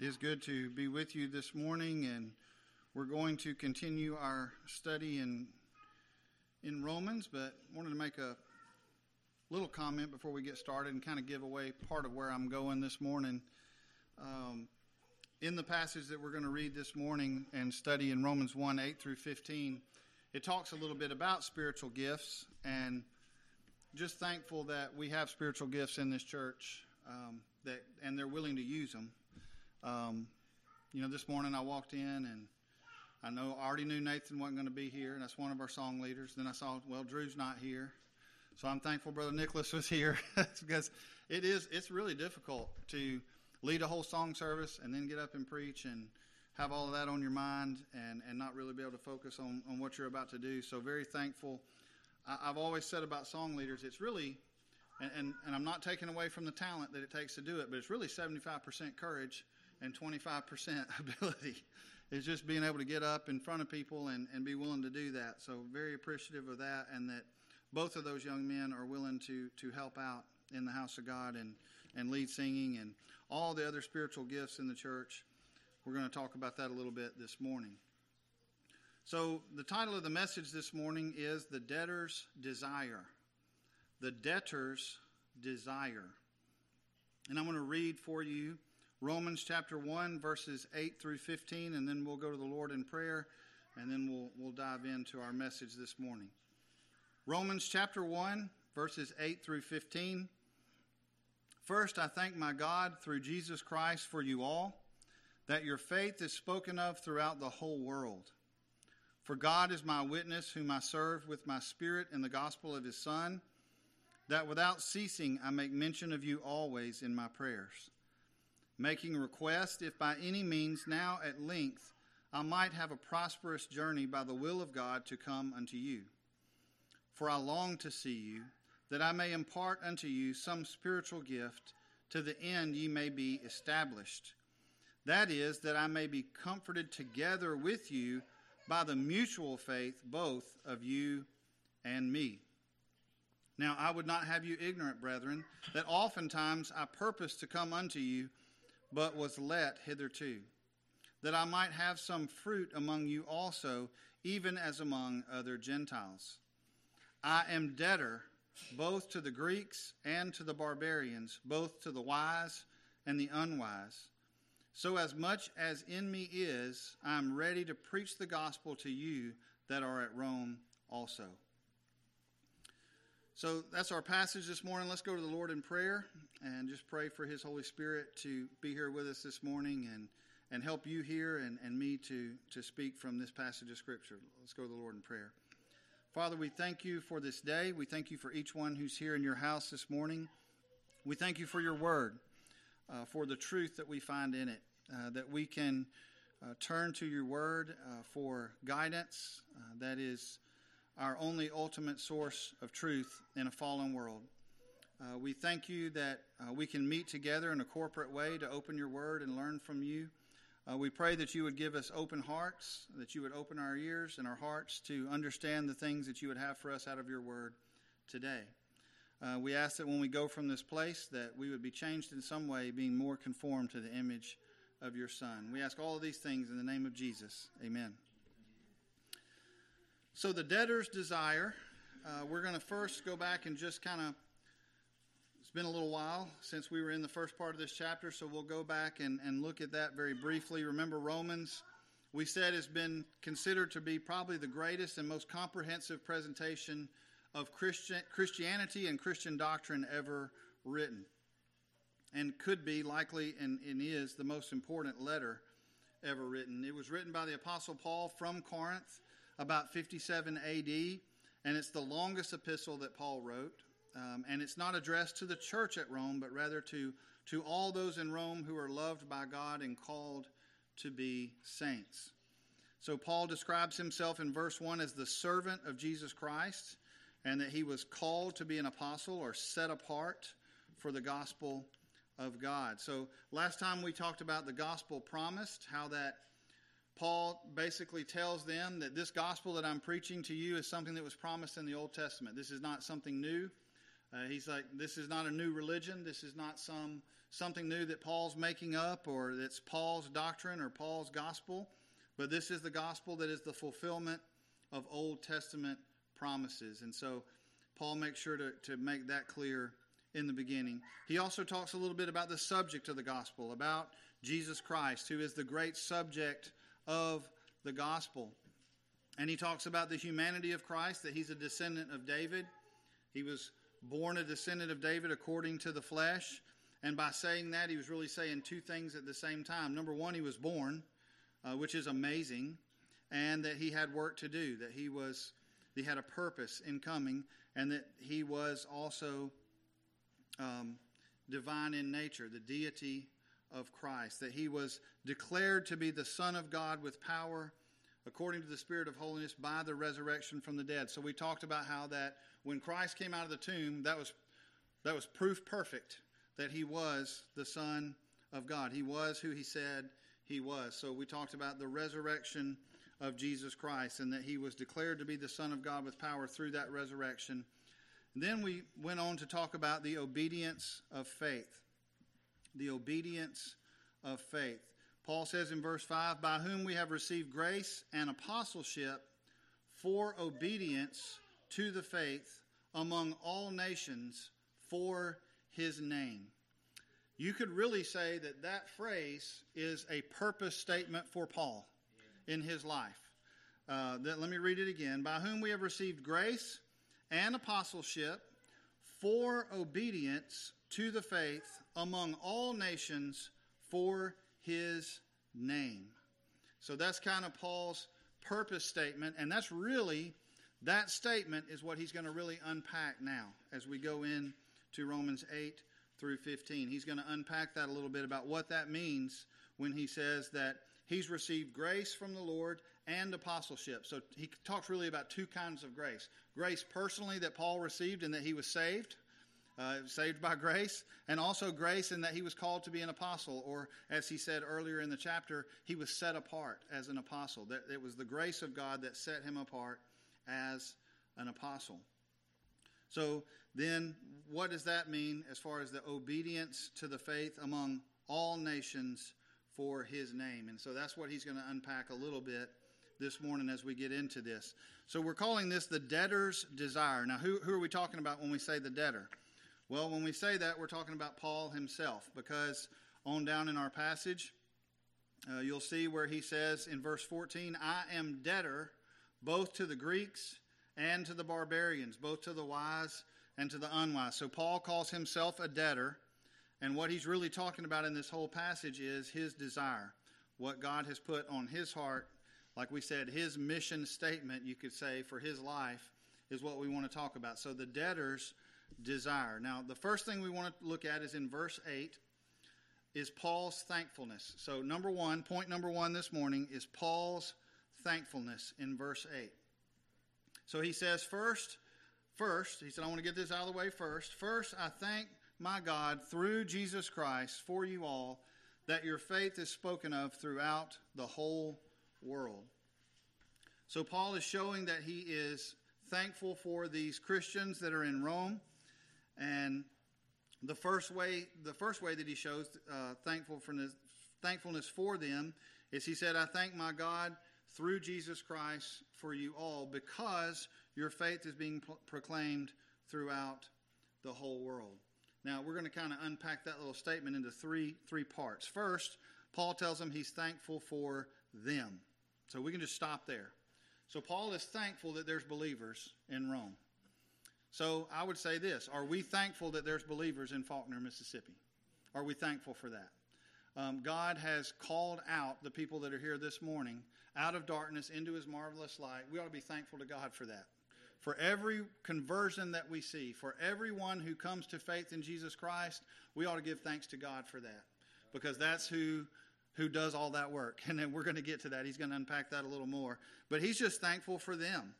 It is good to be with you this morning, and we're going to continue our study in in Romans. But wanted to make a little comment before we get started and kind of give away part of where I'm going this morning. Um, in the passage that we're going to read this morning and study in Romans 1 8 through 15, it talks a little bit about spiritual gifts and just thankful that we have spiritual gifts in this church um, that and they're willing to use them. Um, you know, this morning I walked in and I know I already knew Nathan wasn't going to be here, and that's one of our song leaders. Then I saw, well, Drew's not here, so I'm thankful Brother Nicholas was here because it is it's really difficult to lead a whole song service and then get up and preach and have all of that on your mind and, and not really be able to focus on, on what you're about to do. So very thankful. I, have always said about song leaders, it's really, and, and, and I'm not taking away from the talent that it takes to do it, but it's really 75% courage and 25% ability is just being able to get up in front of people and, and be willing to do that. So very appreciative of that and that both of those young men are willing to, to help out in the house of God and, and lead singing and all the other spiritual gifts in the church. We're going to talk about that a little bit this morning. So the title of the message this morning is The Debtor's Desire. The Debtor's Desire. And I'm going to read for you Romans chapter 1, verses 8 through 15, and then we'll go to the Lord in prayer, and then we'll, we'll dive into our message this morning. Romans chapter 1, verses 8 through 15. First, I thank my God through Jesus Christ for you all, that your faith is spoken of throughout the whole world. For God is my witness, whom I serve with my spirit in the gospel of his Son, that without ceasing I make mention of you always in my prayers making request, if by any means now at length I might have a prosperous journey by the will of God to come unto you. For I long to see you, that I may impart unto you some spiritual gift, to the end ye may be established. That is, that I may be comforted together with you by the mutual faith both of you and me. Now I would not have you ignorant, brethren, that oftentimes I purpose to come unto you but was let hitherto, that I might have some fruit among you also, even as among other Gentiles. I am debtor both to the Greeks and to the barbarians, both to the wise and the unwise. So, as much as in me is, I am ready to preach the gospel to you that are at Rome also. So that's our passage this morning. Let's go to the Lord in prayer and just pray for His Holy Spirit to be here with us this morning and, and help you here and, and me to, to speak from this passage of Scripture. Let's go to the Lord in prayer. Father, we thank you for this day. We thank you for each one who's here in your house this morning. We thank you for your word, uh, for the truth that we find in it, uh, that we can uh, turn to your word uh, for guidance uh, that is our only ultimate source of truth in a fallen world. Uh, we thank you that uh, we can meet together in a corporate way to open your word and learn from you. Uh, we pray that you would give us open hearts, that you would open our ears and our hearts to understand the things that you would have for us out of your word today. Uh, we ask that when we go from this place that we would be changed in some way, being more conformed to the image of your Son. We ask all of these things in the name of Jesus. Amen. So, the debtor's desire, uh, we're going to first go back and just kind of, it's been a little while since we were in the first part of this chapter, so we'll go back and, and look at that very briefly. Remember, Romans, we said, has been considered to be probably the greatest and most comprehensive presentation of Christian, Christianity and Christian doctrine ever written, and could be likely and, and is the most important letter ever written. It was written by the Apostle Paul from Corinth about 57 AD, and it's the longest epistle that Paul wrote. Um, and it's not addressed to the church at Rome, but rather to, to all those in Rome who are loved by God and called to be saints. So Paul describes himself in verse 1 as the servant of Jesus Christ, and that he was called to be an apostle or set apart for the gospel of God. So last time we talked about the gospel promised, how that Paul basically tells them that this gospel that I'm preaching to you is something that was promised in the Old Testament. This is not something new. Uh, he's like, this is not a new religion. This is not some something new that Paul's making up or that's Paul's doctrine or Paul's gospel, but this is the gospel that is the fulfillment of Old Testament promises. And so Paul makes sure to, to make that clear in the beginning. He also talks a little bit about the subject of the gospel, about Jesus Christ, who is the great subject of the gospel. And he talks about the humanity of Christ, that he's a descendant of David. He was born a descendant of David according to the flesh. And by saying that, he was really saying two things at the same time. Number one, he was born, uh, which is amazing, and that he had work to do, that he was he had a purpose in coming, and that he was also um, divine in nature, the deity of Christ, that he was declared to be the Son of God with power according to the Spirit of holiness by the resurrection from the dead. So we talked about how that when Christ came out of the tomb, that was that was proof perfect that he was the Son of God. He was who he said he was. So we talked about the resurrection of Jesus Christ and that he was declared to be the Son of God with power through that resurrection. And then we went on to talk about the obedience of faith. The obedience of faith. Paul says in verse 5 By whom we have received grace and apostleship for obedience to the faith among all nations for his name. You could really say that that phrase is a purpose statement for Paul in his life. Uh, that, let me read it again. By whom we have received grace and apostleship for obedience to the faith among all nations for his name. So that's kind of Paul's purpose statement, and that's really that statement is what he's going to really unpack now as we go in to Romans 8 through 15. He's going to unpack that a little bit about what that means when he says that he's received grace from the Lord and apostleship. So he talks really about two kinds of grace grace personally that Paul received and that he was saved. Uh, saved by grace, and also grace in that he was called to be an apostle, or as he said earlier in the chapter, he was set apart as an apostle. That it was the grace of God that set him apart as an apostle. So then, what does that mean as far as the obedience to the faith among all nations for his name? And so that's what he's going to unpack a little bit this morning as we get into this. So we're calling this the debtor's desire. Now, who, who are we talking about when we say the debtor? Well, when we say that, we're talking about Paul himself, because on down in our passage, uh, you'll see where he says in verse 14, I am debtor both to the Greeks and to the barbarians, both to the wise and to the unwise. So Paul calls himself a debtor, and what he's really talking about in this whole passage is his desire, what God has put on his heart. Like we said, his mission statement, you could say, for his life is what we want to talk about. So the debtor's desire. Now, the first thing we want to look at is in verse 8 is Paul's thankfulness. So number 1, point number 1 this morning is Paul's thankfulness in verse 8. So he says, first, first, he said, I want to get this out of the way first. First, I thank my God through Jesus Christ for you all that your faith is spoken of throughout the whole world. So Paul is showing that he is thankful for these Christians that are in Rome. And the first way, the first way that he shows uh, thankfulness, thankfulness for them is he said, I thank my God through Jesus Christ for you all because your faith is being pro- proclaimed throughout the whole world. Now, we're going to kind of unpack that little statement into three, three parts. First, Paul tells them he's thankful for them. So we can just stop there. So Paul is thankful that there's believers in Rome. So I would say this Are we thankful that there's believers in Falkner, Mississippi? Are we thankful for that? Um, God has called out the people that are here this morning out of darkness into his marvelous light. We ought to be thankful to God for that. For every conversion that we see, for everyone who comes to faith in Jesus Christ, we ought to give thanks to God for that. Because that's who who does all that work. And then we're going to get to that. He's going to unpack that a little more. But he's just thankful for them.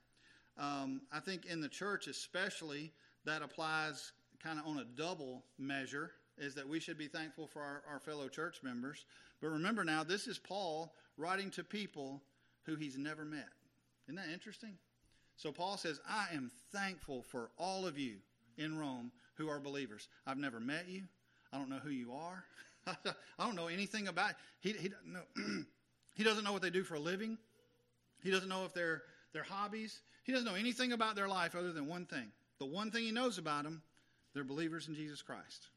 Um, I think in the church, especially, that applies kind of on a double measure is that we should be thankful for our, our fellow church members. But remember now, this is Paul writing to people who he's never met. Isn't that interesting? So Paul says, I am thankful for all of you in Rome who are believers. I've never met you. I don't know who you are. I don't know anything about he he doesn't know he doesn't know what they do for a living. He doesn't know if they're their hobbies. He doesn't know anything about their life other than one thing. The one thing he knows about them, they're believers in Jesus Christ.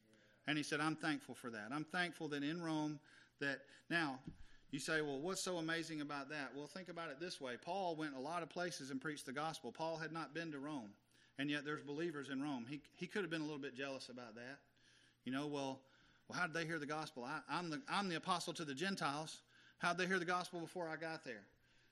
And he said, I'm thankful for that. I'm thankful that in Rome that now you say, well, what's so amazing about that? Well, think about it this way. Paul went a lot of places and preached the gospel. Paul had not been to Rome, and yet there's believers in Rome. He, he could have been a little bit jealous about that. You know, well, well, how did they hear the gospel? I, I'm, the, I'm the apostle to the Gentiles. How did they hear the gospel before I got there?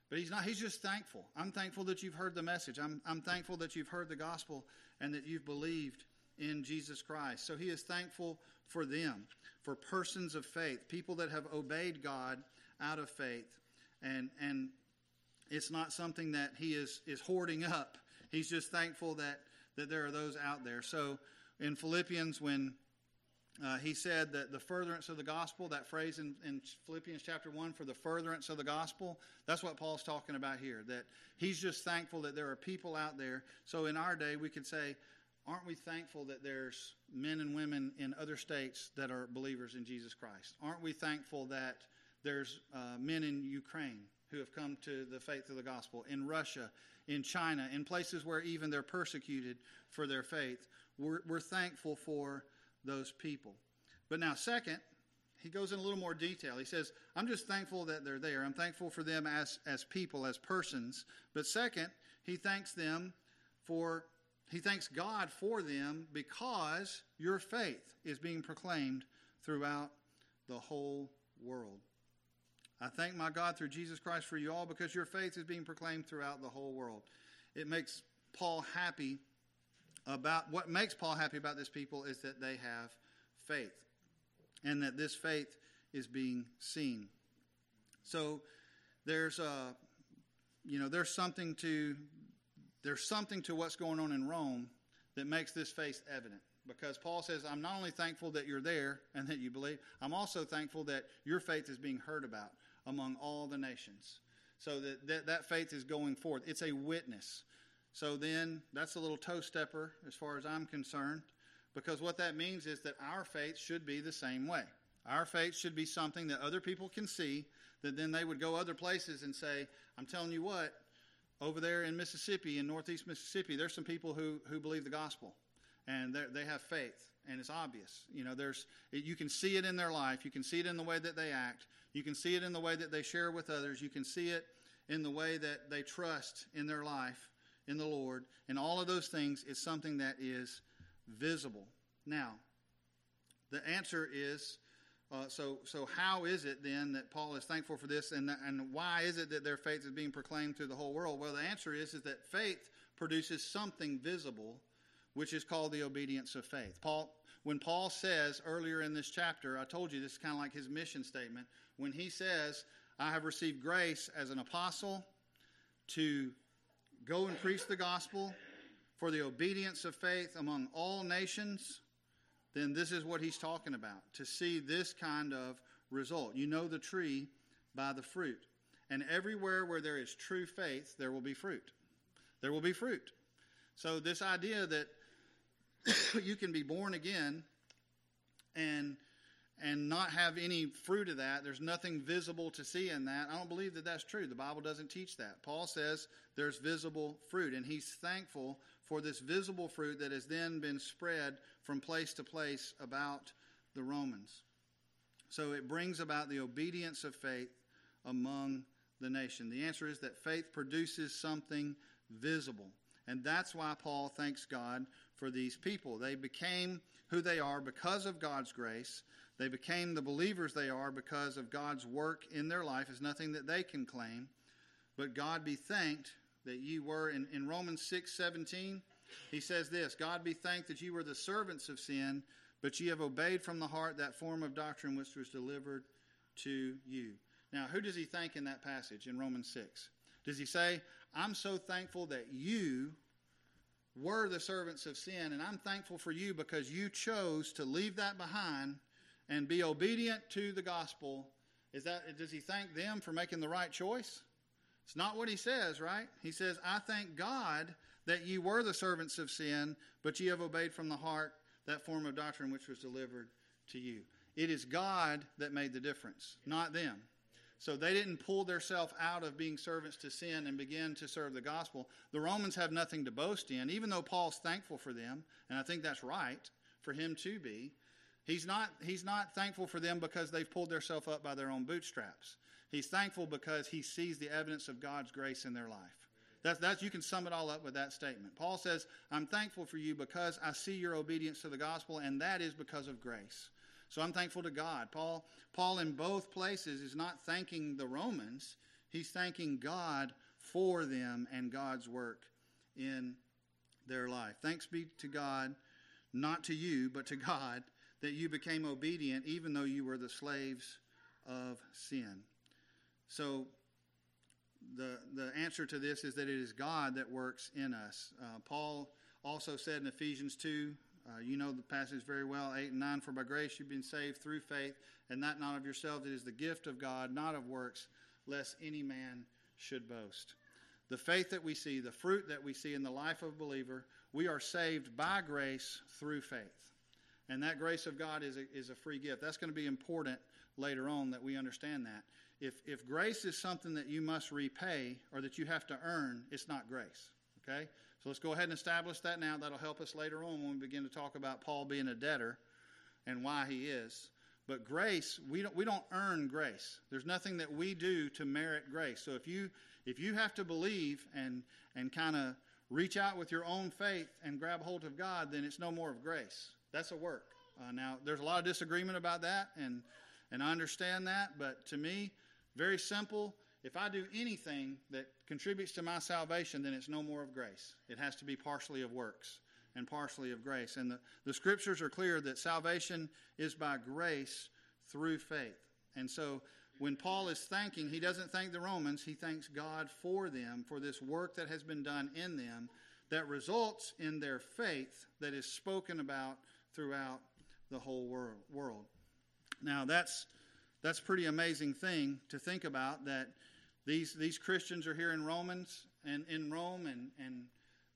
But he's not, he's just thankful. I'm thankful that you've heard the message. I'm, I'm thankful that you've heard the gospel and that you've believed in Jesus Christ. So he is thankful for them, for persons of faith, people that have obeyed God out of faith. And, and it's not something that he is, is hoarding up. He's just thankful that, that there are those out there. So in Philippians, when uh, he said that the furtherance of the gospel, that phrase in, in, Philippians chapter 1 for the furtherance of the gospel, that's what Paul's talking about here. That he's just thankful that there are people out there. So in our day, we could say, aren't we thankful that there's men and women in other states that are believers in Jesus Christ? Aren't we thankful that there's uh, men in Ukraine who have come to the faith of the gospel, in Russia, in China, in places where even they're persecuted for their faith? We're, we're thankful for those people. But now, second, he goes in a little more detail. He says, I'm just thankful that they're there. I'm thankful for them as, as people, as persons. But second, he thanks them for, he thanks God for them because your faith is being proclaimed throughout the whole world. I thank my God through Jesus Christ for you all because your faith is being proclaimed throughout the whole world. It makes Paul happy about what makes Paul happy about this people is that they have faith and that this faith is being seen. So there's a you know there's something to there's something to what's going on in Rome that makes this faith evident. Because Paul says I'm not only thankful that you're there and that you believe I'm also thankful that your faith is being heard about among all the nations. So that that, that faith is going forth. It's a witness so then that's a little toe stepper as far as I'm concerned, because what that means is that our faith should be the same way. Our faith should be something that other people can see, that then they would go other places and say, I'm telling you what, over there in Mississippi, in northeast Mississippi, there's some people who, who believe the gospel and they have faith and it's obvious you know there's you can see it in their life you can see it in the way that they act you can see it in the way that they share with others you can see it in the way that they trust in their life in the Lord, and all of those things is something that is visible. Now, the answer is uh, so, so how is it then that Paul is thankful for this, and, and why is it that their faith is being proclaimed through the whole world? Well, the answer is, is that faith produces something visible, which is called the obedience of faith. Paul, when Paul says earlier in this chapter, I told you this is kind of like his mission statement. When he says, I have received grace as an apostle to Go and preach the gospel for the obedience of faith among all nations, then this is what he's talking about to see this kind of result. You know the tree by the fruit. And everywhere where there is true faith, there will be fruit. There will be fruit. So, this idea that you can be born again and and not have any fruit of that, there's nothing visible to see in that. I don't believe that that's true. The Bible doesn't teach that. Paul says there's visible fruit, and he's thankful for this visible fruit that has then been spread from place to place about the Romans. So it brings about the obedience of faith among the nation. The answer is that faith produces something visible. And that's why Paul thanks God for these people. They became who they are because of God's grace. They became the believers they are because of God's work in their life. is nothing that they can claim. But God be thanked that ye were in, in Romans 6 17. He says this God be thanked that you were the servants of sin, but ye have obeyed from the heart that form of doctrine which was delivered to you. Now, who does he thank in that passage in Romans 6? Does he say, I'm so thankful that you were the servants of sin, and I'm thankful for you because you chose to leave that behind and be obedient to the gospel, is that does he thank them for making the right choice? It's not what he says, right? He says, I thank God that ye were the servants of sin, but ye have obeyed from the heart that form of doctrine which was delivered to you. It is God that made the difference, not them. So they didn't pull themselves out of being servants to sin and begin to serve the gospel. The Romans have nothing to boast in, even though Paul's thankful for them, and I think that's right for him to be. He's not, he's not thankful for them because they've pulled themselves up by their own bootstraps. He's thankful because he sees the evidence of God's grace in their life. That's, that's, you can sum it all up with that statement. Paul says, I'm thankful for you because I see your obedience to the gospel, and that is because of grace. So I'm thankful to God. Paul, Paul in both places is not thanking the Romans, he's thanking God for them and God's work in their life. Thanks be to God, not to you, but to God, that you became obedient even though you were the slaves of sin. So the, the answer to this is that it is God that works in us. Uh, Paul also said in Ephesians 2, uh, you know the passage very well, 8 and 9. For by grace you've been saved through faith, and that not of yourselves. It is the gift of God, not of works, lest any man should boast. The faith that we see, the fruit that we see in the life of a believer, we are saved by grace through faith. And that grace of God is a, is a free gift. That's going to be important later on that we understand that. If, if grace is something that you must repay or that you have to earn, it's not grace. Okay? So let's go ahead and establish that now. That'll help us later on when we begin to talk about Paul being a debtor and why he is. But grace, we don't, we don't earn grace. There's nothing that we do to merit grace. So if you if you have to believe and and kind of reach out with your own faith and grab hold of God, then it's no more of grace. That's a work. Uh, now, there's a lot of disagreement about that, and and I understand that. But to me, very simple. If I do anything that contributes to my salvation, then it's no more of grace. It has to be partially of works and partially of grace. And the, the scriptures are clear that salvation is by grace through faith. And so when Paul is thanking, he doesn't thank the Romans, he thanks God for them, for this work that has been done in them that results in their faith that is spoken about throughout the whole world. Now, that's that's pretty amazing thing to think about that these these Christians are here in Romans and in Rome and and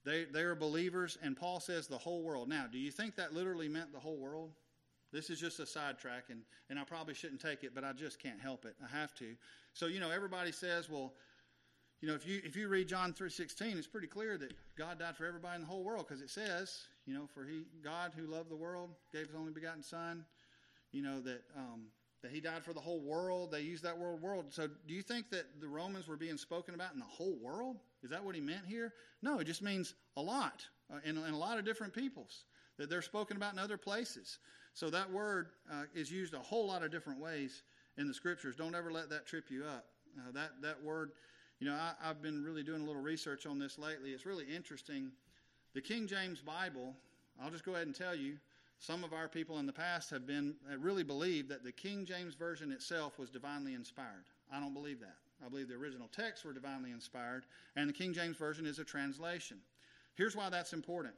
they they are believers and Paul says the whole world. Now, do you think that literally meant the whole world? This is just a sidetrack and and I probably shouldn't take it, but I just can't help it. I have to. So, you know, everybody says, well, you know, if you if you read John 3:16, it's pretty clear that God died for everybody in the whole world because it says, you know, for he God who loved the world gave his only begotten son, you know that um, that he died for the whole world. They use that word world. So do you think that the Romans were being spoken about in the whole world? Is that what he meant here? No, it just means a lot uh, in, a lot of different peoples that they're spoken about in other places. So that word uh, is used a whole lot of different ways in the scriptures. Don't ever let that trip you up. Uh, that, that word, you know, I, I've been really doing a little research on this lately. It's really interesting. The King James Bible, I'll just go ahead and tell you, some of our people in the past have been really believed that the King James Version itself was divinely inspired. I don't believe that. I believe the original texts were divinely inspired, and the King James Version is a translation. Here's why that's important.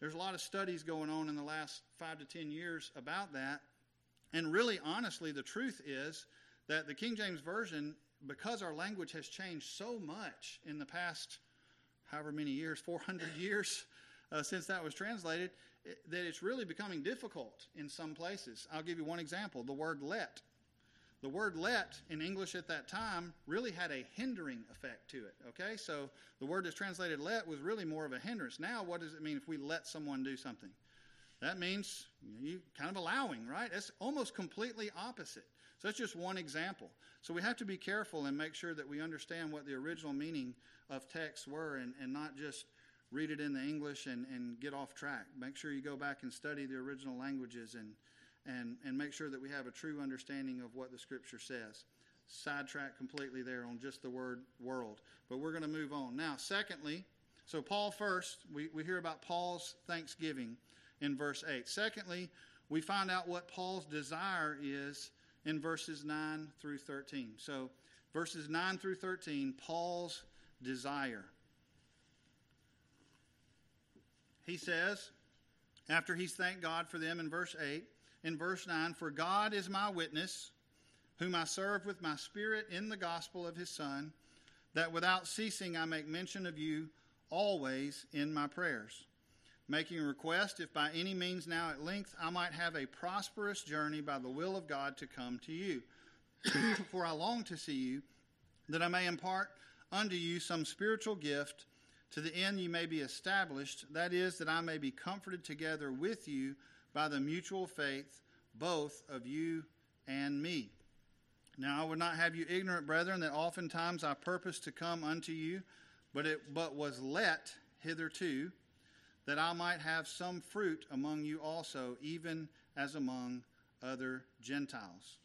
There's a lot of studies going on in the last five to ten years about that, and really, honestly, the truth is that the King James Version, because our language has changed so much in the past however many years, 400 years uh, since that was translated, that it's really becoming difficult in some places. I'll give you one example the word let. The word let in English at that time really had a hindering effect to it. Okay, so the word that's translated let was really more of a hindrance. Now, what does it mean if we let someone do something? That means you kind of allowing, right? It's almost completely opposite. So that's just one example. So we have to be careful and make sure that we understand what the original meaning of texts were and, and not just read it in the English and, and get off track. Make sure you go back and study the original languages and, and, and make sure that we have a true understanding of what the Scripture says. Sidetrack completely there on just the word world. But we're going to move on. Now, secondly, so Paul first, we, we hear about Paul's thanksgiving in verse 8. Secondly, we find out what Paul's desire is in verses 9 through 13. So, verses 9 through 13, Paul's desire. he says, after he's thanked God for them in verse 8, in verse 9, For God is my witness, whom I serve with my spirit in the gospel of his Son, that without ceasing I make mention of you always in my prayers, making request if by any means now at length I might have a prosperous journey by the will of God to come to you. For I long to see you, that I may impart unto you some spiritual gift, to the end you may be established, that is, that I may be comforted together with you by the mutual faith, both of you and me. Now I would not have you ignorant, brethren, that oftentimes I purposed to come unto you, but it but was let hitherto, that I might have some fruit among you also, even as among other Gentiles.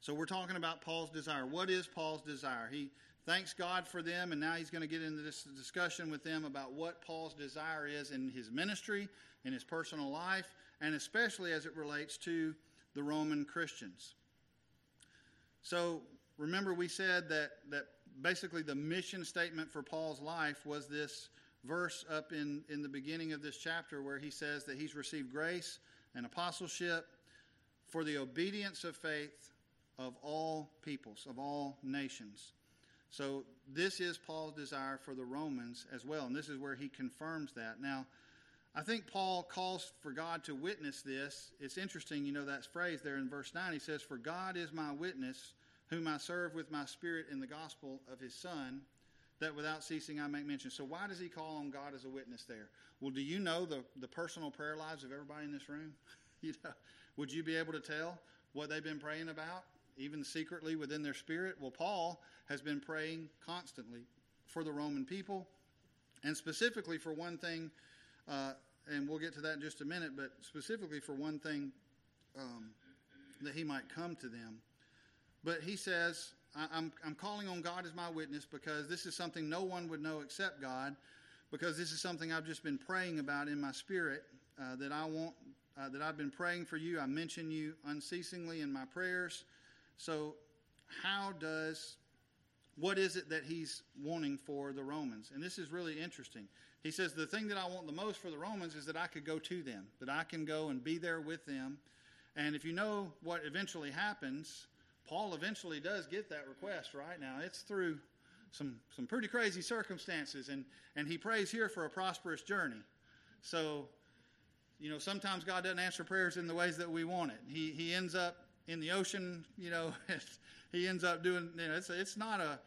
So we're talking about Paul's desire. What is Paul's desire? He thanks God for them, and now he's going to get into this discussion with them about what Paul's desire is in his ministry, in his personal life, and especially as it relates to the Roman Christians. So remember, we said that, that basically the mission statement for Paul's life was this verse up in, in the beginning of this chapter where he says that he's received grace and apostleship for the obedience of faith of all peoples, of all nations. So this is Paul's desire for the Romans as well, and this is where he confirms that. Now, I think Paul calls for God to witness this. It's interesting, you know, that phrase there in verse 9. He says, For God is my witness, whom I serve with my spirit in the gospel of his Son, that without ceasing I make mention. So, why does he call on God as a witness there? Well, do you know the, the personal prayer lives of everybody in this room? you know, would you be able to tell what they've been praying about, even secretly within their spirit? Well, Paul has been praying constantly for the Roman people, and specifically for one thing uh, and we'll get to that in just a minute, but specifically for one thing, um, that he might come to them. But he says, I'm, I'm calling on God as my witness because this is something no one would know except God, because this is something I've just been praying about in my spirit uh, that I want, uh, that I've been praying for you. I mention you unceasingly in my prayers. So, how does, what is it that he's wanting for the Romans? And this is really interesting. He says, The thing that I want the most for the Romans is that I could go to them, that I can go and be there with them. And if you know what eventually happens, Paul eventually does get that request, right? Now, it's through some, some pretty crazy circumstances, and, and he prays here for a prosperous journey. So, you know, sometimes God doesn't answer prayers in the ways that we want it. He, he ends up in the ocean, you know, he ends up doing, you know, it's, it's not a,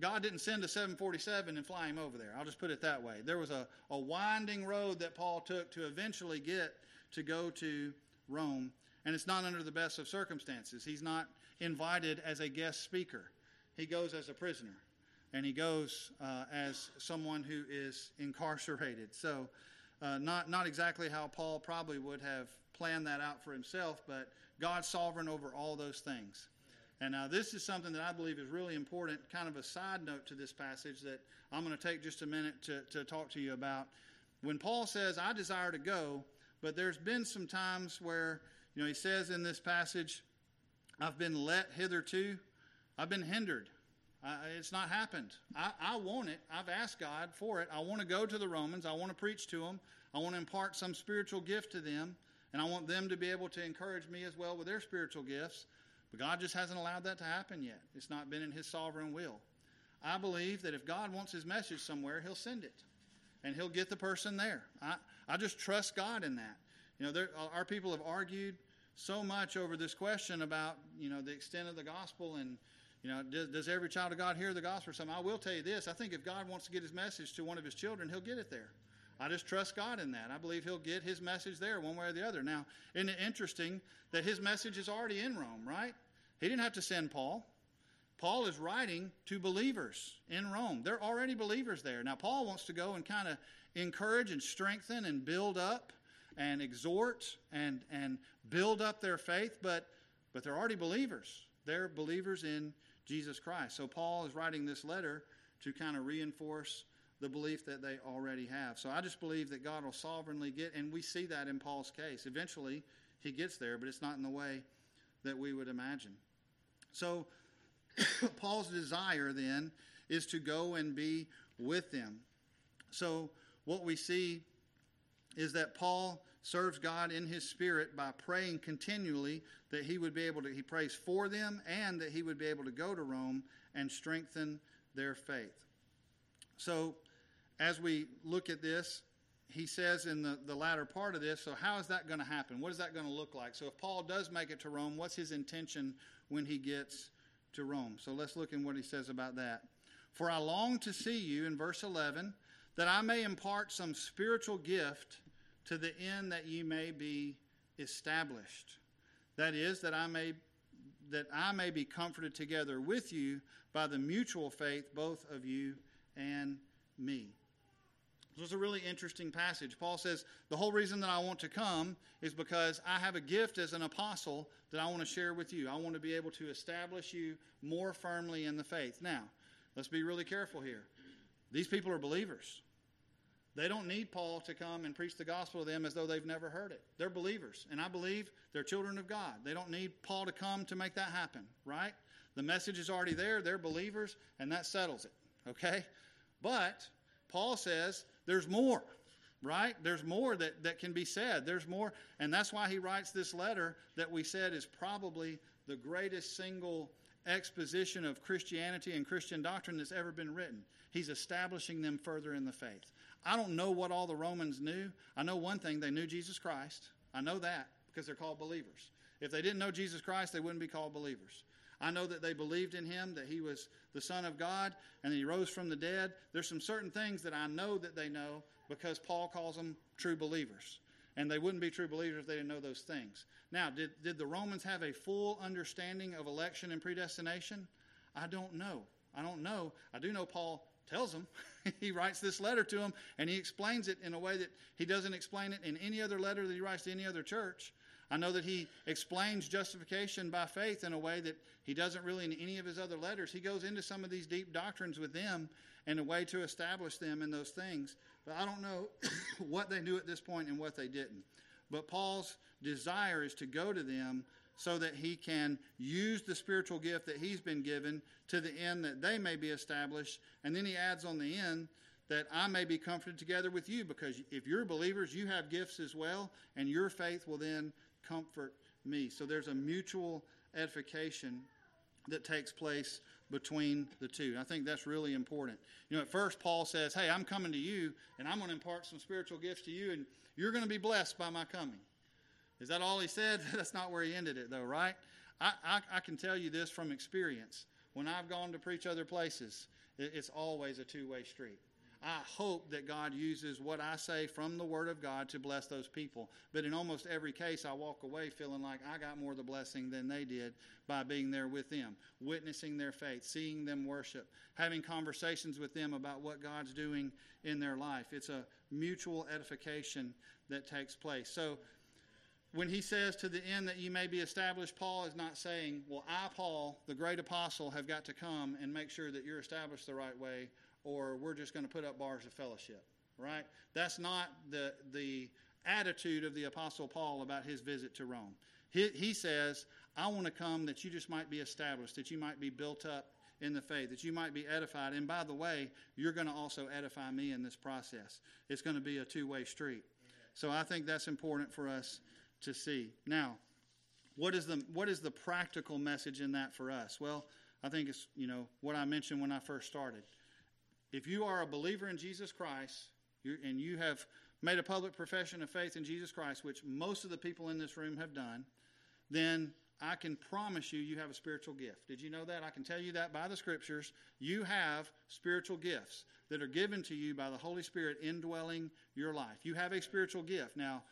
God didn't send a 747 and fly him over there. I'll just put it that way. There was a, a winding road that Paul took to eventually get to go to Rome, and it's not under the best of circumstances. He's not invited as a guest speaker, he goes as a prisoner, and he goes uh, as someone who is incarcerated. So, uh, not, not exactly how Paul probably would have planned that out for himself, but God's sovereign over all those things. And now, this is something that I believe is really important, kind of a side note to this passage that I'm going to take just a minute to, to talk to you about. When Paul says, I desire to go, but there's been some times where, you know, he says in this passage, I've been let hitherto, I've been hindered. I, it's not happened. I, I want it. I've asked God for it. I want to go to the Romans. I want to preach to them. I want to impart some spiritual gift to them. And I want them to be able to encourage me as well with their spiritual gifts. But God just hasn't allowed that to happen yet. It's not been in His sovereign will. I believe that if God wants His message somewhere, He'll send it, and He'll get the person there. I, I just trust God in that. You know, there, uh, our people have argued so much over this question about you know the extent of the gospel and you know does, does every child of God hear the gospel or something. I will tell you this: I think if God wants to get His message to one of His children, He'll get it there. I just trust God in that. I believe He'll get His message there one way or the other. Now, isn't it interesting that His message is already in Rome, right? He didn't have to send Paul. Paul is writing to believers in Rome. They're already believers there. Now, Paul wants to go and kind of encourage and strengthen and build up and exhort and, and build up their faith, but, but they're already believers. They're believers in Jesus Christ. So, Paul is writing this letter to kind of reinforce the belief that they already have. So I just believe that God will sovereignly get, and we see that in Paul's case. Eventually, he gets there, but it's not in the way that we would imagine. So Paul's desire then is to go and be with them. So what we see is that Paul serves God in his spirit by praying continually that he would be able to, he prays for them and that he would be able to go to Rome and strengthen their faith. So as we look at this, he says in the, the latter part of this, so how is that going to happen? What is that going to look like? So if Paul does make it to Rome, what's his intention when he gets to Rome? So let's look at what he says about that. For I long to see you, in verse 11, that I may impart some spiritual gift to the end that ye may be established. That is, that I may that I may be comforted together with you by the mutual faith both of you and me. This is a really interesting passage. Paul says, The whole reason that I want to come is because I have a gift as an apostle that I want to share with you. I want to be able to establish you more firmly in the faith. Now, let's be really careful here. These people are believers. They don't need Paul to come and preach the gospel to them as though they've never heard it. They're believers, and I believe they're children of God. They don't need Paul to come to make that happen, right? The message is already there. They're believers, and that settles it, okay? But Paul says there's more, right? There's more that, that can be said. There's more. And that's why he writes this letter that we said is probably the greatest single exposition of Christianity and Christian doctrine that's ever been written. He's establishing them further in the faith. I don't know what all the Romans knew. I know one thing they knew Jesus Christ. I know that because they're called believers. If they didn't know Jesus Christ, they wouldn't be called believers. I know that they believed in him, that he was the Son of God, and he rose from the dead. There's some certain things that I know that they know because Paul calls them true believers. And they wouldn't be true believers if they didn't know those things. Now, did, did the Romans have a full understanding of election and predestination? I don't know. I don't know. I do know Paul tells them. he writes this letter to them, and he explains it in a way that he doesn't explain it in any other letter that he writes to any other church. I know that he explains justification by faith in a way that he doesn't really in any of his other letters. He goes into some of these deep doctrines with them in a way to establish them in those things. But I don't know what they knew at this point and what they didn't. But Paul's desire is to go to them so that he can use the spiritual gift that he's been given to the end that they may be established. And then he adds on the end, that I may be comforted together with you, because if you're believers, you have gifts as well, and your faith will then comfort me. So there's a mutual edification that takes place between the two. I think that's really important. You know, at first, Paul says, Hey, I'm coming to you, and I'm going to impart some spiritual gifts to you, and you're going to be blessed by my coming. Is that all he said? that's not where he ended it, though, right? I, I, I, can tell you this from experience. When I've gone to preach other places, it, it's always a two way street. I hope that God uses what I say from the Word of God to bless those people. But in almost every case, I walk away feeling like I got more of the blessing than they did by being there with them, witnessing their faith, seeing them worship, having conversations with them about what God's doing in their life. It's a mutual edification that takes place. So, when he says to the end that you may be established, Paul is not saying, Well, I, Paul, the great apostle, have got to come and make sure that you're established the right way or we're just going to put up bars of fellowship, right? That's not the, the attitude of the Apostle Paul about his visit to Rome. He, he says, I want to come that you just might be established, that you might be built up in the faith, that you might be edified. And by the way, you're going to also edify me in this process. It's going to be a two way street. So I think that's important for us to see. Now, what is the what is the practical message in that for us? Well, I think it's you know what I mentioned when I first started if you are a believer in Jesus Christ and you have made a public profession of faith in Jesus Christ, which most of the people in this room have done, then I can promise you, you have a spiritual gift. Did you know that? I can tell you that by the scriptures. You have spiritual gifts that are given to you by the Holy Spirit indwelling your life. You have a spiritual gift. Now,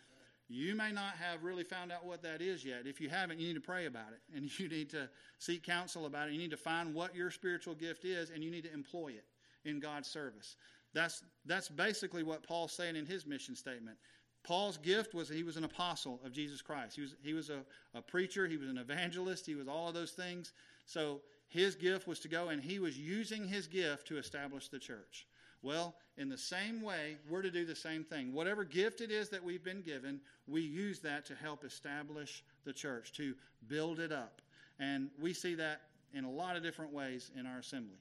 you may not have really found out what that is yet. If you haven't, you need to pray about it and you need to seek counsel about it. You need to find what your spiritual gift is and you need to employ it in God's service. That's, that's basically what Paul's saying in his mission statement. Paul's gift was he was an apostle of Jesus Christ. He was, he was a, a preacher, he was an evangelist, he was all of those things. So his gift was to go, and he was using his gift to establish the church. Well, in the same way, we're to do the same thing. Whatever gift it is that we've been given, we use that to help establish the church, to build it up. And we see that in a lot of different ways in our assembly.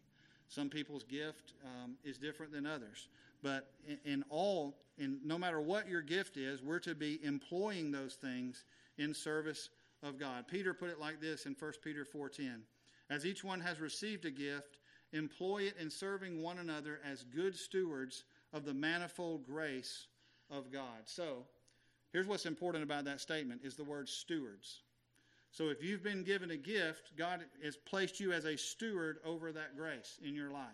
Some people's gift um, is different than others. But in, in all, in no matter what your gift is, we're to be employing those things in service of God. Peter put it like this in 1 Peter 4:10. As each one has received a gift, employ it in serving one another as good stewards of the manifold grace of God. So, here's what's important about that statement is the word stewards. So if you've been given a gift, God has placed you as a steward over that grace in your life.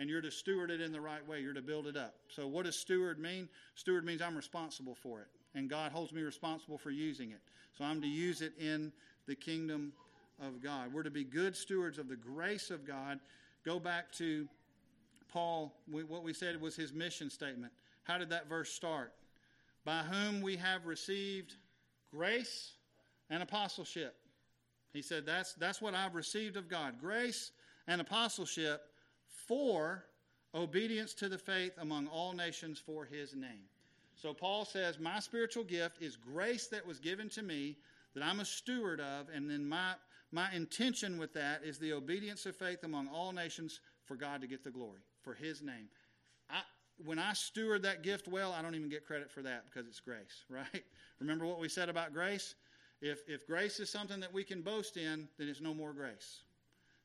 And you're to steward it in the right way. You're to build it up. So what does steward mean? Steward means I'm responsible for it. And God holds me responsible for using it. So I'm to use it in the kingdom of God. We're to be good stewards of the grace of God. Go back to Paul, what we said was his mission statement. How did that verse start? By whom we have received grace and apostleship. He said, that's, that's what I've received of God grace and apostleship for obedience to the faith among all nations for his name. So Paul says, My spiritual gift is grace that was given to me that I'm a steward of, and then my, my intention with that is the obedience of faith among all nations for God to get the glory, for his name. I, when I steward that gift well, I don't even get credit for that because it's grace, right? Remember what we said about grace? If, if grace is something that we can boast in, then it's no more grace.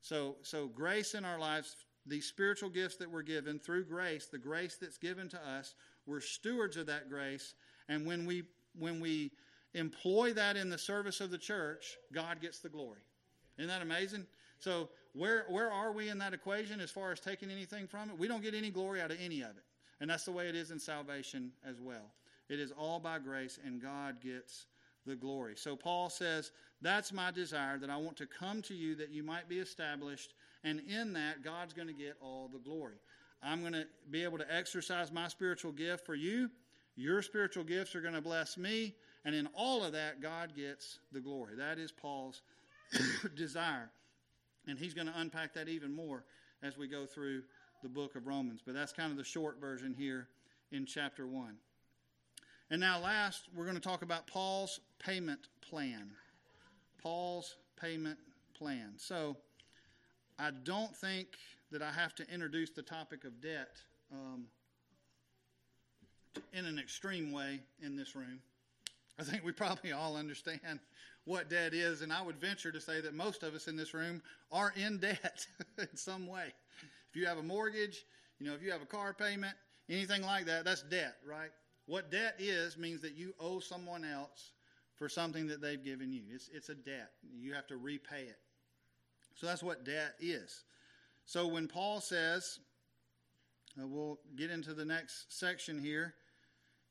So, so grace in our lives, these spiritual gifts that we're given through grace, the grace that's given to us, we're stewards of that grace. And when we when we employ that in the service of the church, God gets the glory. Isn't that amazing? So where where are we in that equation as far as taking anything from it? We don't get any glory out of any of it. And that's the way it is in salvation as well. It is all by grace, and God gets the glory. So Paul says, That's my desire, that I want to come to you that you might be established, and in that, God's going to get all the glory. I'm going to be able to exercise my spiritual gift for you. Your spiritual gifts are going to bless me, and in all of that, God gets the glory. That is Paul's desire. And he's going to unpack that even more as we go through the book of Romans. But that's kind of the short version here in chapter 1. And now, last, we're going to talk about Paul's payment plan. Paul's payment plan. So, I don't think that I have to introduce the topic of debt um, in an extreme way in this room. I think we probably all understand what debt is, and I would venture to say that most of us in this room are in debt in some way. If you have a mortgage, you know, if you have a car payment, anything like that, that's debt, right? What debt is means that you owe someone else for something that they've given you. It's, it's a debt. You have to repay it. So that's what debt is. So when Paul says, uh, we'll get into the next section here,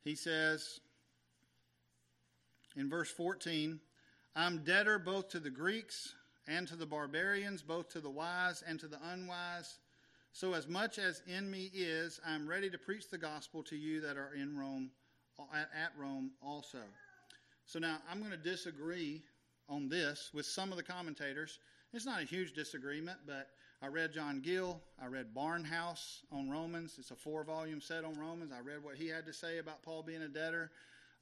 he says in verse 14, I'm debtor both to the Greeks and to the barbarians, both to the wise and to the unwise. So, as much as in me is, I am ready to preach the gospel to you that are in Rome, at Rome also. So, now I'm going to disagree on this with some of the commentators. It's not a huge disagreement, but I read John Gill. I read Barnhouse on Romans. It's a four volume set on Romans. I read what he had to say about Paul being a debtor.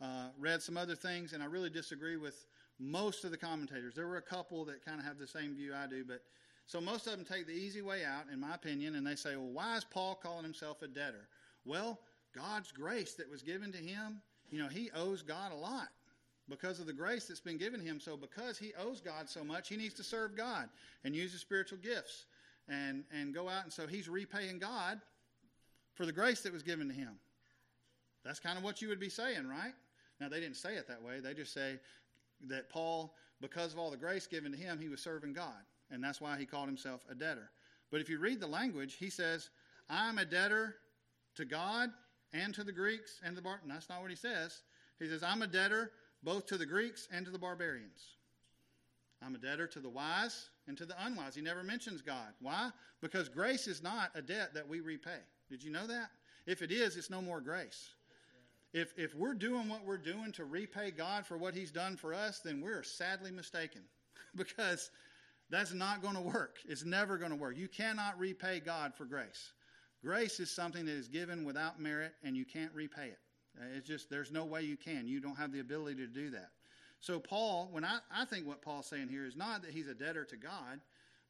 Uh, read some other things, and I really disagree with most of the commentators. There were a couple that kind of have the same view I do, but so most of them take the easy way out, in my opinion, and they say, well, why is Paul calling himself a debtor? Well, God's grace that was given to him, you know, he owes God a lot because of the grace that's been given him. So because he owes God so much, he needs to serve God and use his spiritual gifts and, and go out. And so he's repaying God for the grace that was given to him. That's kind of what you would be saying, right? Now, they didn't say it that way. They just say that Paul, because of all the grace given to him, he was serving God and that's why he called himself a debtor. But if you read the language, he says, I'm a debtor to God and to the Greeks and the bar. That's not what he says. He says, I'm a debtor both to the Greeks and to the barbarians. I'm a debtor to the wise and to the unwise. He never mentions God. Why? Because grace is not a debt that we repay. Did you know that? If it is, it's no more grace. If, if we're doing what we're doing to repay God for what He's done for us, then we're sadly mistaken. because that's not going to work. It's never going to work. You cannot repay God for grace. Grace is something that is given without merit, and you can't repay it. Uh, it's just, there's no way you can. You don't have the ability to do that. So, Paul, when I, I think what Paul's saying here is not that he's a debtor to God,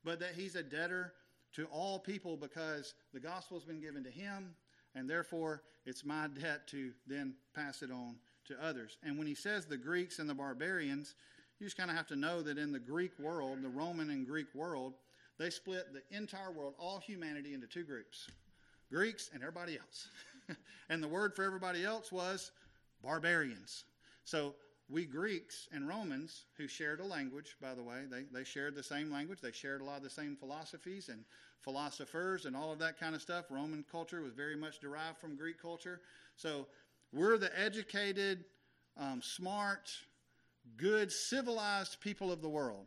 but that he's a debtor to all people because the gospel's been given to him, and therefore it's my debt to then pass it on to others. And when he says the Greeks and the barbarians, you just kind of have to know that in the Greek world, the Roman and Greek world, they split the entire world, all humanity, into two groups Greeks and everybody else. and the word for everybody else was barbarians. So we Greeks and Romans, who shared a language, by the way, they, they shared the same language. They shared a lot of the same philosophies and philosophers and all of that kind of stuff. Roman culture was very much derived from Greek culture. So we're the educated, um, smart, good, civilized people of the world.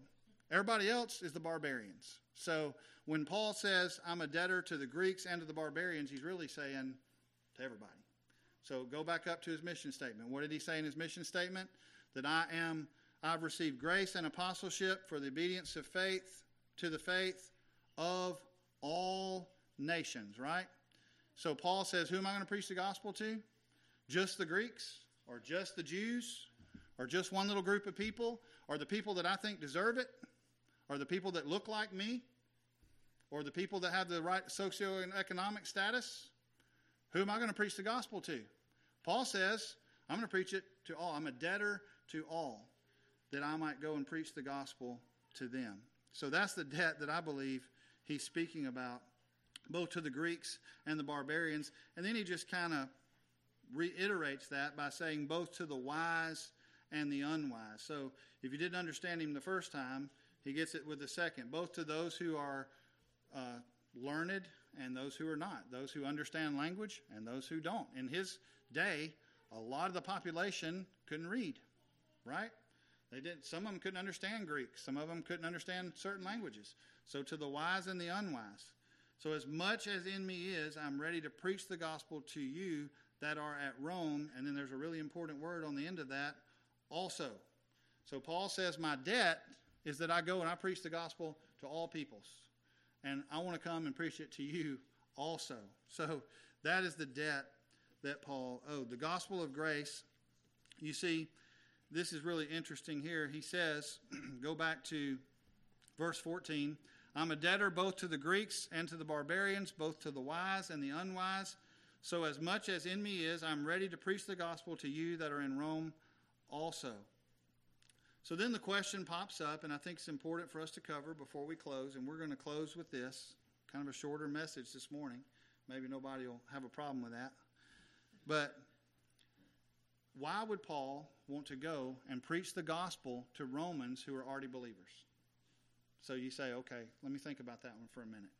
Everybody else is the barbarians. So when Paul says, I'm a debtor to the Greeks and to the barbarians, he's really saying to everybody. So go back up to his mission statement. What did he say in his mission statement? That I am, I've received grace and apostleship for the obedience of faith to the faith of all nations, right? So Paul says, Who am I going to preach the gospel to? Just the Greeks? Or just the Jews? Or just one little group of people? Or the people that I think deserve it? Or the people that look like me? Or the people that have the right socioeconomic status? Who am I going to preach the gospel to? Paul says, I'm going to preach it to all. I'm a debtor to all that I might go and preach the gospel to them. So that's the debt that I believe he's speaking about, both to the Greeks and the barbarians. And then he just kind of reiterates that by saying both to the wise and the unwise. So if you didn't understand him the first time, he gets it with the second, both to those who are uh, learned and those who are not, those who understand language and those who don't. In his day, a lot of the population couldn't read, right? They didn't, Some of them couldn't understand Greek. Some of them couldn't understand certain languages. So to the wise and the unwise. So as much as in me is, I'm ready to preach the gospel to you that are at Rome. And then there's a really important word on the end of that, also. So Paul says, my debt is that I go and I preach the gospel to all peoples and I want to come and preach it to you also. So that is the debt that Paul owed. The gospel of grace, you see, this is really interesting here. He says, go back to verse 14 I'm a debtor both to the Greeks and to the barbarians, both to the wise and the unwise. So, as much as in me is, I'm ready to preach the gospel to you that are in Rome also. So then the question pops up, and I think it's important for us to cover before we close, and we're going to close with this kind of a shorter message this morning. Maybe nobody will have a problem with that. But why would Paul want to go and preach the gospel to Romans who are already believers? So you say, okay, let me think about that one for a minute.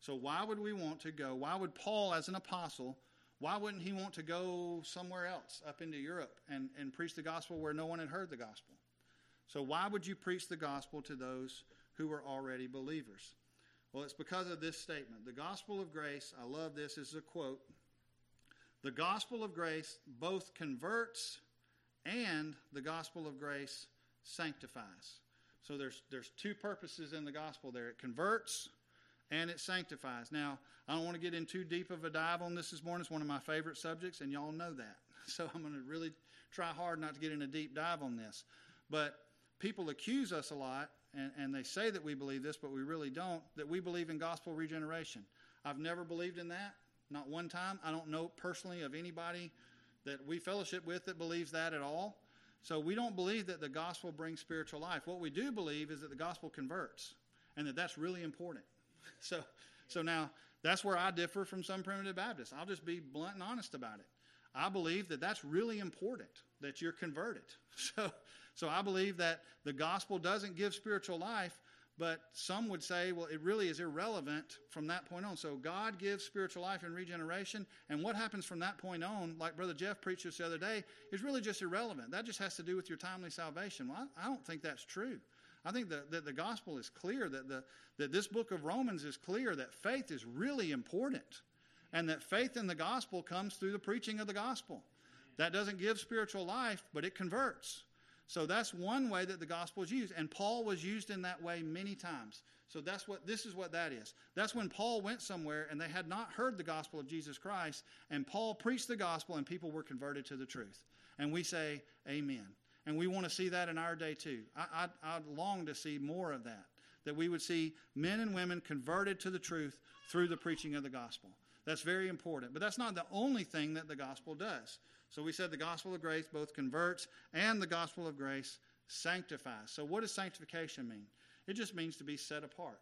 So why would we want to go? Why would Paul, as an apostle, why wouldn't he want to go somewhere else, up into Europe, and, and preach the gospel where no one had heard the gospel? So, why would you preach the gospel to those who were already believers? Well, it's because of this statement. The gospel of grace, I love this, is a quote. The gospel of grace both converts and the gospel of grace sanctifies. So there's there's two purposes in the gospel there. It converts and it sanctifies. Now, I don't want to get in too deep of a dive on this this morning. It's one of my favorite subjects, and y'all know that. So I'm going to really try hard not to get in a deep dive on this. But people accuse us a lot, and, and they say that we believe this, but we really don't, that we believe in gospel regeneration. I've never believed in that, not one time. I don't know personally of anybody that we fellowship with that believes that at all. So we don't believe that the gospel brings spiritual life. What we do believe is that the gospel converts, and that that's really important. So, so now that's where I differ from some primitive Baptists. I'll just be blunt and honest about it. I believe that that's really important that you're converted. So, so I believe that the gospel doesn't give spiritual life, but some would say, well, it really is irrelevant from that point on. So God gives spiritual life and regeneration, and what happens from that point on, like Brother Jeff preached this the other day, is really just irrelevant. That just has to do with your timely salvation. Well, I, don't think that's true. I think that, that the gospel is clear, that, the, that this book of Romans is clear, that faith is really important, and that faith in the gospel comes through the preaching of the gospel. That doesn't give spiritual life, but it converts. So that's one way that the gospel is used. And Paul was used in that way many times. So that's what this is what that is. That's when Paul went somewhere and they had not heard the gospel of Jesus Christ, and Paul preached the gospel and people were converted to the truth. And we say, Amen. And we want to see that in our day too. I, I, I long to see more of that. That we would see men and women converted to the truth through the preaching of the gospel. That's very important. But that's not the only thing that the gospel does. So we said the gospel of grace both converts and the gospel of grace sanctifies. So what does sanctification mean? It just means to be set apart,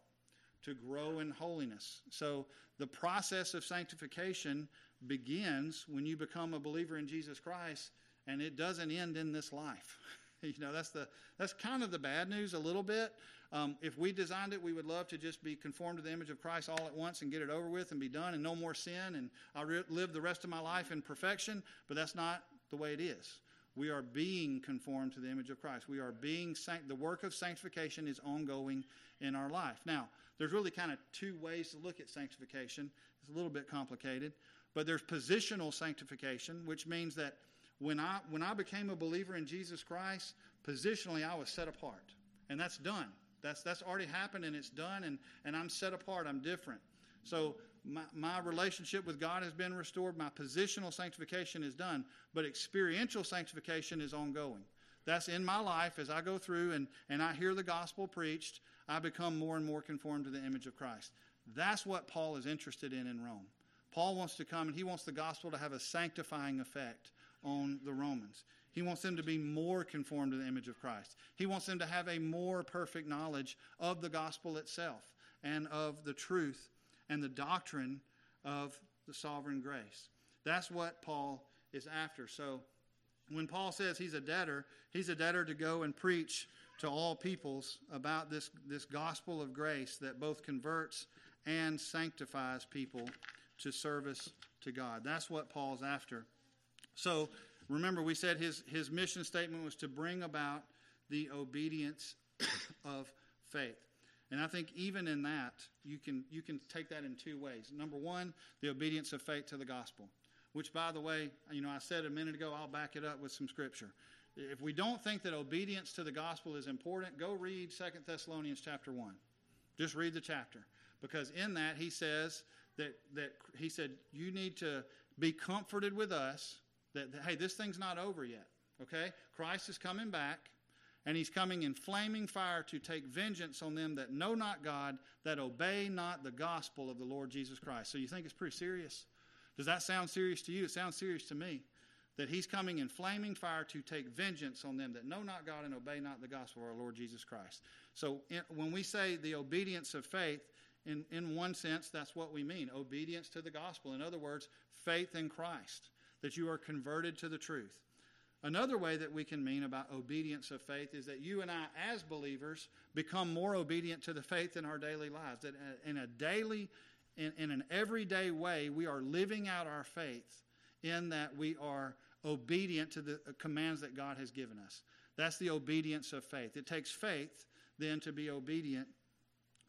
to grow in holiness. So the process of sanctification begins when you become a believer in Jesus Christ, and it doesn't end in this life. you know, that's the that's kind of the bad news a little bit. Um, if we designed it, we would love to just be conformed to the image of Christ all at once and get it over with and be done and no more sin and I'll re- live the rest of my life in perfection. But that's not the way it is. We are being conformed to the image of Christ. We are being sanct- the work of sanctification is ongoing in our life. Now, there's really kind of two ways to look at sanctification. It's a little bit complicated, but there's positional sanctification, which means that when I when I became a believer in Jesus Christ, positionally I was set apart. And that's done. That's that's already happened and it's done and, and I'm set apart. I'm different. So my, my relationship with God has been restored. My positional sanctification is done, but experiential sanctification is ongoing. That's in my life as I go through and, and I hear the gospel preached, I become more and more conformed to the image of Christ. That's what Paul is interested in in Rome. Paul wants to come and he wants the gospel to have a sanctifying effect on the Romans. He wants them to be more conformed to the image of Christ. He wants them to have a more perfect knowledge of the gospel itself and of the truth and the doctrine of the sovereign grace. That's what Paul is after. So when Paul says he's a debtor, he's a debtor to go and preach to all peoples about this, this gospel of grace that both converts and sanctifies people to service to God. That's what Paul's after. So remember, we said his, his mission statement was to bring about the obedience of faith. And I think even in that, you can, you can take that in two ways. Number one, the obedience of faith to the gospel, which, by the way, you know, I said a minute ago, I'll back it up with some scripture. If we don't think that obedience to the gospel is important, go read Second Thessalonians chapter 1. Just read the chapter. Because in that, he says that, that he said, you need to be comforted with us that, that hey, this thing's not over yet. Okay? Christ is coming back and he's coming in flaming fire to take vengeance on them that know not God, that obey not the gospel of the Lord Jesus Christ. So you think it's pretty serious? Does that sound serious to you? It sounds serious to me. That he's coming in flaming fire to take vengeance on them that know not God and obey not the gospel of our Lord Jesus Christ. So in, when we say the obedience of faith, in, in one sense, that's what we mean obedience to the gospel. In other words, faith in Christ, that you are converted to the truth. Another way that we can mean about obedience of faith is that you and I, as believers, become more obedient to the faith in our daily lives. That in a daily, in, in an everyday way, we are living out our faith in that we are obedient to the commands that God has given us. That's the obedience of faith. It takes faith then to be obedient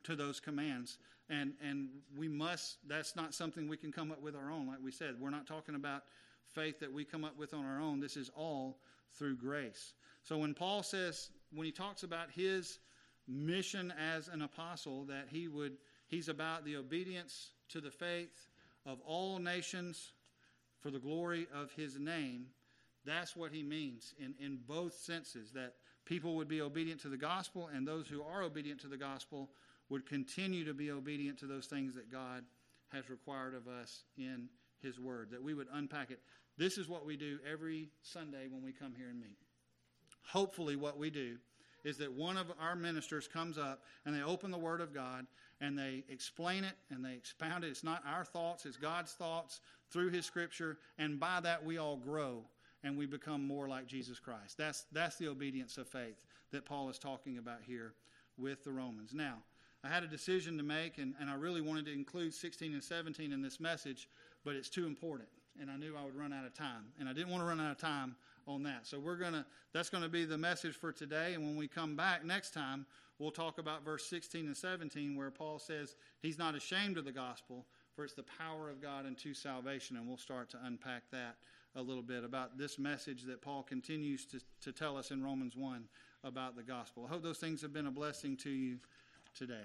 to those commands. And, and we must, that's not something we can come up with our own. Like we said, we're not talking about faith that we come up with on our own. This is all through grace. So when Paul says, when he talks about his mission as an apostle, that he would, he's about the obedience to the faith of all nations for the glory of his name. That's what he means in, in both senses that people would be obedient to the gospel, and those who are obedient to the gospel would continue to be obedient to those things that God has required of us in his word, that we would unpack it. This is what we do every Sunday when we come here and meet. Hopefully, what we do is that one of our ministers comes up and they open the Word of God and they explain it and they expound it. It's not our thoughts, it's God's thoughts through His Scripture. And by that, we all grow and we become more like Jesus Christ. That's, that's the obedience of faith that Paul is talking about here with the Romans. Now, I had a decision to make, and, and I really wanted to include 16 and 17 in this message, but it's too important and I knew I would run out of time. And I didn't want to run out of time on that. So we're to that's going to be the message for today and when we come back next time, we'll talk about verse 16 and 17 where Paul says he's not ashamed of the gospel for it's the power of God unto salvation and we'll start to unpack that a little bit about this message that Paul continues to, to tell us in Romans 1 about the gospel. I hope those things have been a blessing to you today.